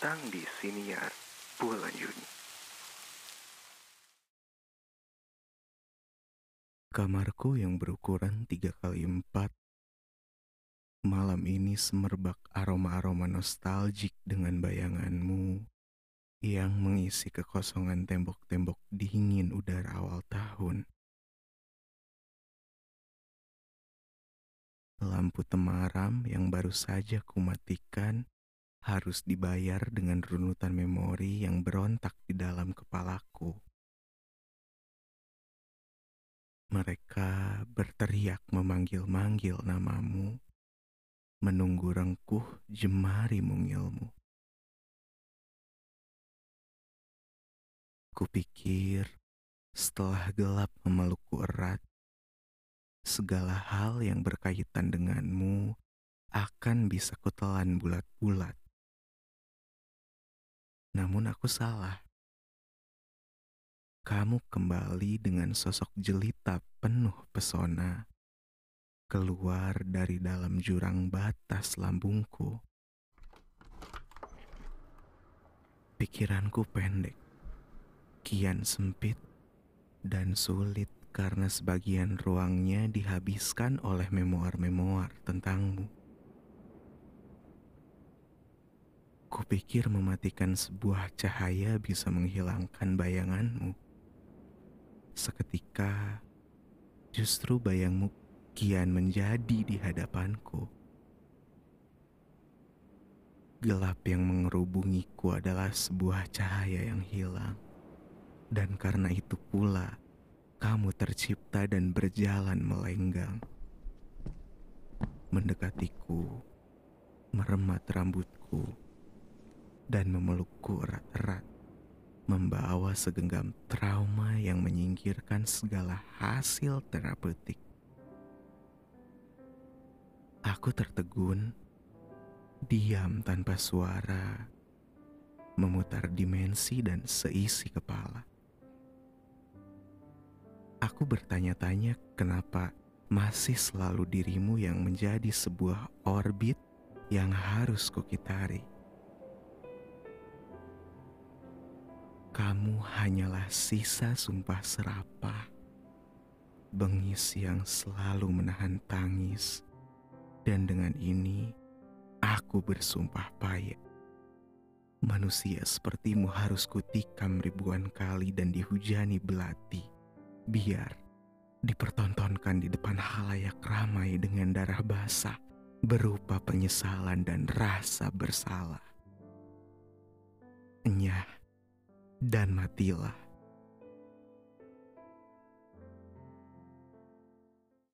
datang di Siniar bulan Juni. Kamarku yang berukuran 3 kali 4 Malam ini semerbak aroma-aroma nostalgik dengan bayanganmu yang mengisi kekosongan tembok-tembok dingin udara awal tahun. Lampu temaram yang baru saja kumatikan harus dibayar dengan runutan memori yang berontak di dalam kepalaku. Mereka berteriak memanggil-manggil namamu, menunggu rengkuh jemari mungilmu. Kupikir setelah gelap memelukku erat, segala hal yang berkaitan denganmu akan bisa kutelan bulat-bulat. Namun aku salah kamu kembali dengan sosok jelita penuh pesona, keluar dari dalam jurang batas lambungku. Pikiranku pendek, kian sempit, dan sulit karena sebagian ruangnya dihabiskan oleh memoar-memoar tentangmu. Kupikir mematikan sebuah cahaya bisa menghilangkan bayanganmu Seketika, justru bayangmu kian menjadi di hadapanku. Gelap yang mengerubungiku adalah sebuah cahaya yang hilang. Dan karena itu pula, kamu tercipta dan berjalan melenggang. Mendekatiku, meremat rambutku, dan memelukku erat-erat membawa segenggam trauma yang menyingkirkan segala hasil terapeutik. Aku tertegun, diam tanpa suara, memutar dimensi dan seisi kepala. Aku bertanya-tanya kenapa masih selalu dirimu yang menjadi sebuah orbit yang harus kukitari. Kamu hanyalah sisa sumpah serapah, bengis yang selalu menahan tangis, dan dengan ini aku bersumpah payah. Manusia sepertimu harus kutikam ribuan kali dan dihujani belati, biar dipertontonkan di depan halayak ramai dengan darah basah berupa penyesalan dan rasa bersalah. Enyah dan matilah.